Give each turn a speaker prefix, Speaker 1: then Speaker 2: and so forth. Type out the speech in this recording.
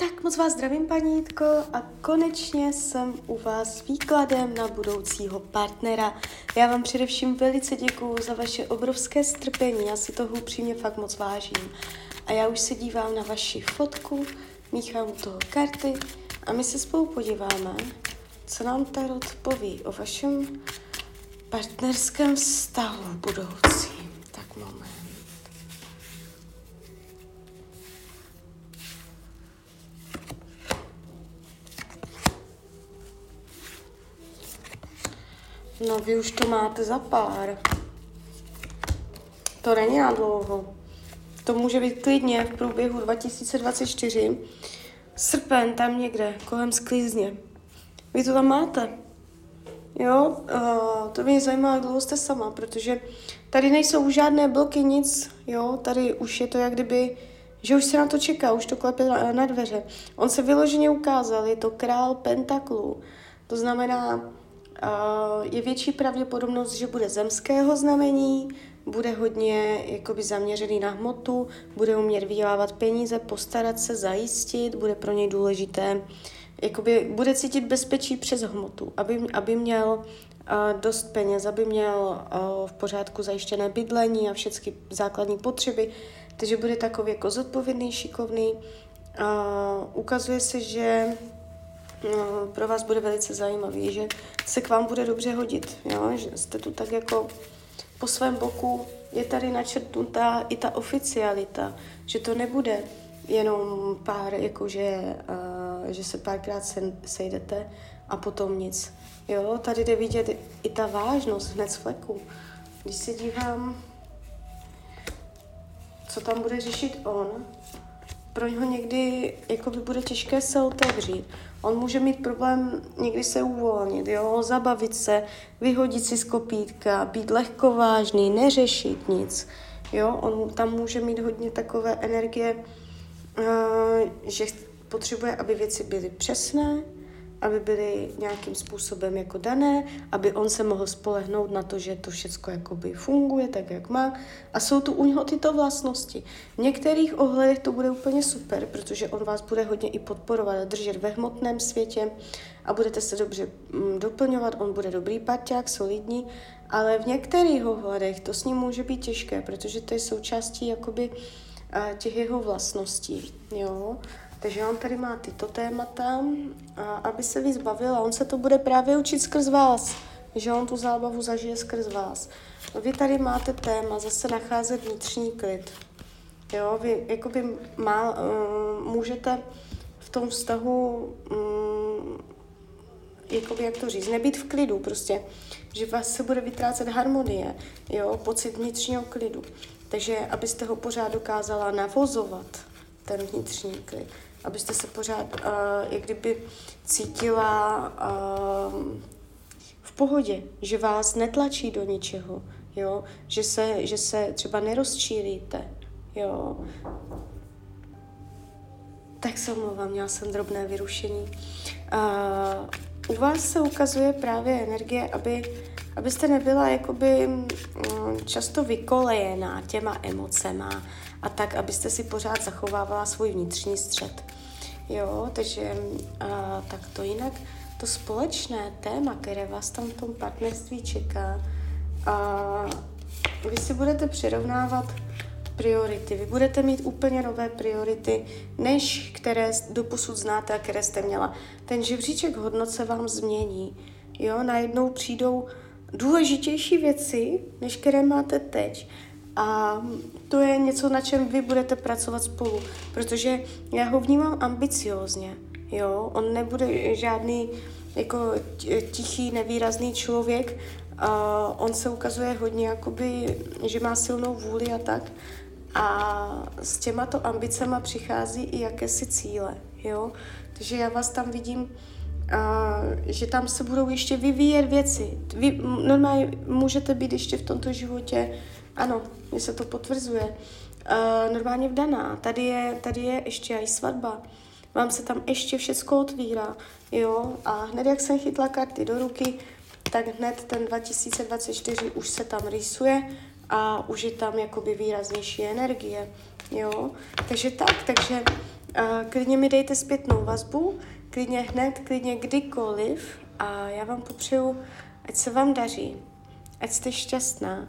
Speaker 1: Tak moc vás zdravím, panítko, a konečně jsem u vás s výkladem na budoucího partnera. Já vám především velice děkuju za vaše obrovské strpení, já si toho upřímně fakt moc vážím. A já už se dívám na vaši fotku, míchám u toho karty a my se spolu podíváme, co nám Tarot poví o vašem partnerském vztahu budoucím. Tak moment. No vy už to máte za pár. To není na dlouho. To může být klidně v průběhu 2024. Srpen tam někde, kolem sklizně. Vy to tam máte. Jo, uh, to mě zajímá, jak dlouho jste sama, protože tady nejsou žádné bloky, nic, jo, tady už je to jak kdyby, že už se na to čeká, už to klepe na, na dveře. On se vyloženě ukázal, je to král pentaklů, to znamená, je větší pravděpodobnost, že bude zemského znamení, bude hodně jakoby zaměřený na hmotu, bude umět vydělávat peníze, postarat se, zajistit, bude pro něj důležité, jakoby bude cítit bezpečí přes hmotu, aby, aby měl uh, dost peněz, aby měl uh, v pořádku zajištěné bydlení a všechny základní potřeby, takže bude takový jako zodpovědný, šikovný. Ukazuje se, že pro vás bude velice zajímavý, že se k vám bude dobře hodit, jo? že jste tu tak jako po svém boku, je tady načrtnutá i ta oficialita, že to nebude jenom pár, jakože, uh, že se párkrát se, sejdete a potom nic. Jo, tady jde vidět i ta vážnost hned z fleku. Když se dívám, co tam bude řešit on, pro něho někdy jako by bude těžké se otevřít. On může mít problém někdy se uvolnit, jo, zabavit se, vyhodit si z kopítka, být lehkovážný, neřešit nic. Jo, on tam může mít hodně takové energie, uh, že potřebuje, aby věci byly přesné, aby byly nějakým způsobem jako dané, aby on se mohl spolehnout na to, že to všechno jakoby funguje tak, jak má. A jsou tu u něho tyto vlastnosti. V některých ohledech to bude úplně super, protože on vás bude hodně i podporovat a držet ve hmotném světě a budete se dobře mm, doplňovat, on bude dobrý parťák, solidní, ale v některých ohledech to s ním může být těžké, protože to je součástí jakoby těch jeho vlastností, jo. Takže on tady má tyto témata, a aby se víc bavil a on se to bude právě učit skrz vás, že on tu zábavu zažije skrz vás. Vy tady máte téma zase nacházet vnitřní klid. Jo, vy jakoby má, uh, můžete v tom vztahu um, jakoby, jak to říct, nebýt v klidu prostě, že vás se bude vytrácet harmonie, jo, pocit vnitřního klidu. Takže abyste ho pořád dokázala navozovat, ten vnitřní klid abyste se pořád uh, jak kdyby cítila uh, v pohodě, že vás netlačí do ničeho, jo, že se, že se třeba nerozčílíte, jo. Tak se omlouvám, měla jsem drobné vyrušení. Uh, u vás se ukazuje právě energie, aby, abyste nebyla jakoby um, často vykolejená těma emocema a tak, abyste si pořád zachovávala svůj vnitřní střed. Jo, takže a, tak to jinak, to společné téma, které vás tam v tom partnerství čeká, a vy si budete přirovnávat priority. Vy budete mít úplně nové priority, než které doposud znáte a které jste měla. Ten žebříček hodnot se vám změní. Jo, najednou přijdou důležitější věci, než které máte teď. A to je něco, na čem vy budete pracovat spolu, protože já ho vnímám ambiciózně, jo, on nebude žádný jako tichý, nevýrazný člověk, a on se ukazuje hodně jakoby, že má silnou vůli a tak, a s těmato ambicema přichází i jakési cíle, jo, takže já vás tam vidím, a, že tam se budou ještě vyvíjet věci. Vy normálně můžete být ještě v tomto životě ano, mně se to potvrzuje. Uh, normálně vdaná. Tady je, tady je ještě i svatba. Vám se tam ještě všecko otvírá. Jo? A hned jak jsem chytla karty do ruky, tak hned ten 2024 už se tam rýsuje a už je tam jakoby výraznější energie. Jo? Takže tak, takže A klidně mi dejte zpětnou vazbu, klidně hned, klidně kdykoliv a já vám popřeju, ať se vám daří, ať jste šťastná